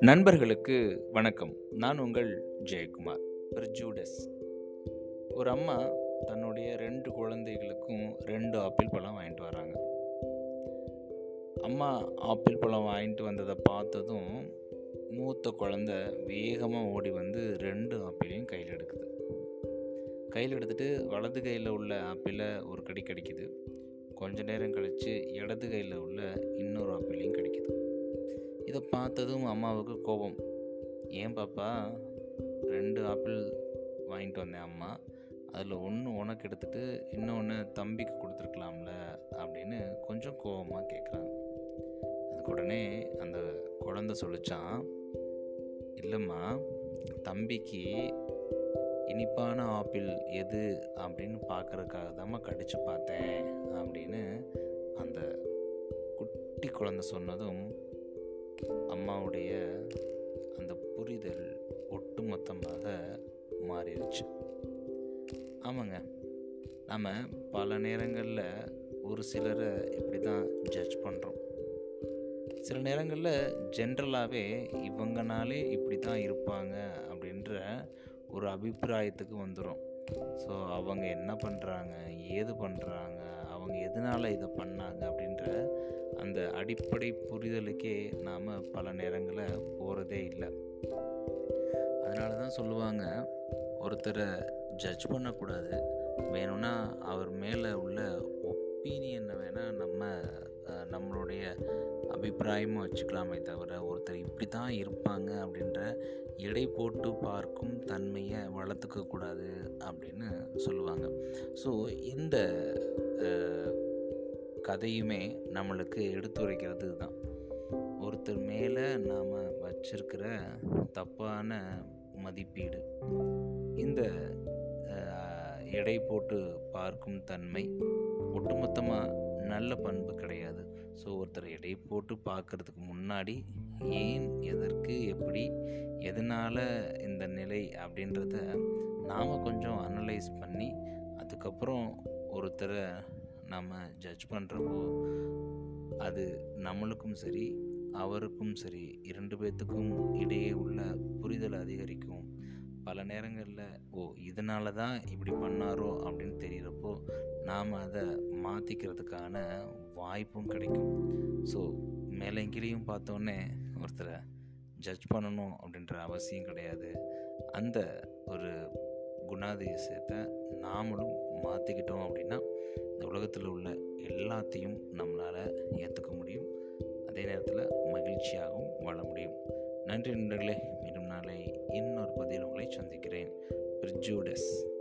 நண்பர்களுக்கு வணக்கம். நான் உங்கள் ஜெயக்குமார் ஜூடஸ். ஒரு அம்மா தன்னுடைய ரெண்டு குழந்தைகளுக்கும் ரெண்டு ஆப்பிள் பழம் வாங்கிட்டு வராங்க. அம்மா ஆப்பிள் பழம் வாங்கிட்டு வந்ததை பார்த்ததும் மூத்த குழந்த வேகமாக ஓடி வந்து ரெண்டு ஆப்பிளையும் கையில் எடுக்குது. கையில் எடுத்துகிட்டு வலது கையில் உள்ள ஆப்பிளை ஒரு கடி கடிக்குது. கொஞ்ச நேரம் கழித்து இடது கையில் உள்ள இன்னொரு ஆப்பிளையும் கிடைக்குது. இதை பார்த்ததும் அம்மாவுக்கு கோபம். ஏன் பாப்பா ரெண்டு ஆப்பிள் வாங்கிட்டு வந்தேன் அம்மா. அதில் ஒன்று உனக்கு எடுத்துகிட்டு இன்னொன்று தம்பிக்கு கொடுத்துருக்கலாம்ல அப்படின்னு கொஞ்சம் கோபமாக கேட்குறாங்க அதுக்கு உடனே அந்த குழந்த சொல்லிச்சான் இல்லைம்மா தம்பிக்கு இனிப்பான ஆப்பிள் எது அப்படின்னு பார்க்குறதுக்காக தான் கடிச்சு பார்த்தேன் அப்படின்னு அந்த குட்டி குழந்தை சொன்னதும் அம்மாவுடைய அந்த புரிதல் ஒட்டுமொத்தமாக மாறிடுச்சு. ஆமாங்க. நம்ம பல நேரங்களில் ஒரு சிலரை இப்படி தான் ஜட்ஜ் பண்ணுறோம் சில நேரங்களில் ஜென்ரலாகவே இவங்கனாலே இப்படி தான் இருப்பாங்க அப்படின்ற ஒரு அபிப்பிராயத்துக்கு வந்துடும் ஸோ அவங்க என்ன பண்ணுறாங்க ஏது பண்ணுறாங்க அவங்க எதனால் இதை பண்ணாங்க? அப்படின்ற அந்த அடிப்படை புரிதலுக்கே நாம் பல நேரங்களில் போகிறதே இல்லை. அதனால தான் சொல்லுவாங்க ஒருத்தரை ஜட்ஜ் பண்ணக்கூடாது. வேணும்னா அவர் மேலே உள்ள ஒப்பீனியனை வேணால் நம்ம நம்மளுடைய அபிப்பிராயமும் வச்சுக்கலாமே தவிர ஒருத்தர் இப்படி தான் இருப்பாங்க அப்படின்ற எடை போட்டு பார்க்கும் தன்மையை வளர்த்துக்கக்கூடாது அப்படின்னு சொல்லுவாங்க. ஸோ இந்த கதையுமே நம்மளுக்கு எடுத்துரைக்கிறது தான் ஒருத்தர் மேலே நாம் வச்சிருக்கிற தப்பான மதிப்பீடு இந்த எடை போட்டு பார்க்கும் தன்மை ஒட்டுமொத்தமாக நல்ல பண்பு கிடையாது. ஸோ ஒருத்தர் எடை போட்டு பார்க்குறதுக்கு முன்னாடி ஏன் எதற்கு எப்படி எதனால் இந்த நிலை அப்படின்றத நாம் கொஞ்சம் அனலைஸ் பண்ணி அதுக்கப்புறம் ஒருத்தரை நம்ம ஜட்ஜ் பண்ணுறப்போ அது நம்மளுக்கும் சரி அவருக்கும் சரி இரண்டு பேர்த்துக்கும் இடையே உள்ள புரிதல் அதிகரிக்கும். பல நேரங்களில் ஓ இதனால தான் இப்படி பண்ணாரோ? அப்படின்னு தெரிகிறப்போ நாம் அதை மாற்றிக்கிறதுக்கான வாய்ப்பும் கிடைக்கும். ஸோ மேலே கீழேயும் பார்த்தோன்னே ஒருத்தரை ஜட்ஜ் பண்ணணும் அப்படின்ற அவசியம் கிடையாது. அந்த ஒரு குணாதிசயத்தை நாமளும் மாற்றிக்கிட்டோம் அப்படின்னா இந்த உலகத்தில் உள்ள எல்லாத்தையும் நம்மளால் ஏற்றுக்க முடியும். அதே நேரத்தில் மகிழ்ச்சியாகவும் வாழ முடியும். நன்றி நண்பர்களே. பதில் உங்களை சந்திக்கிறேன். பிரிஜூடஸ்.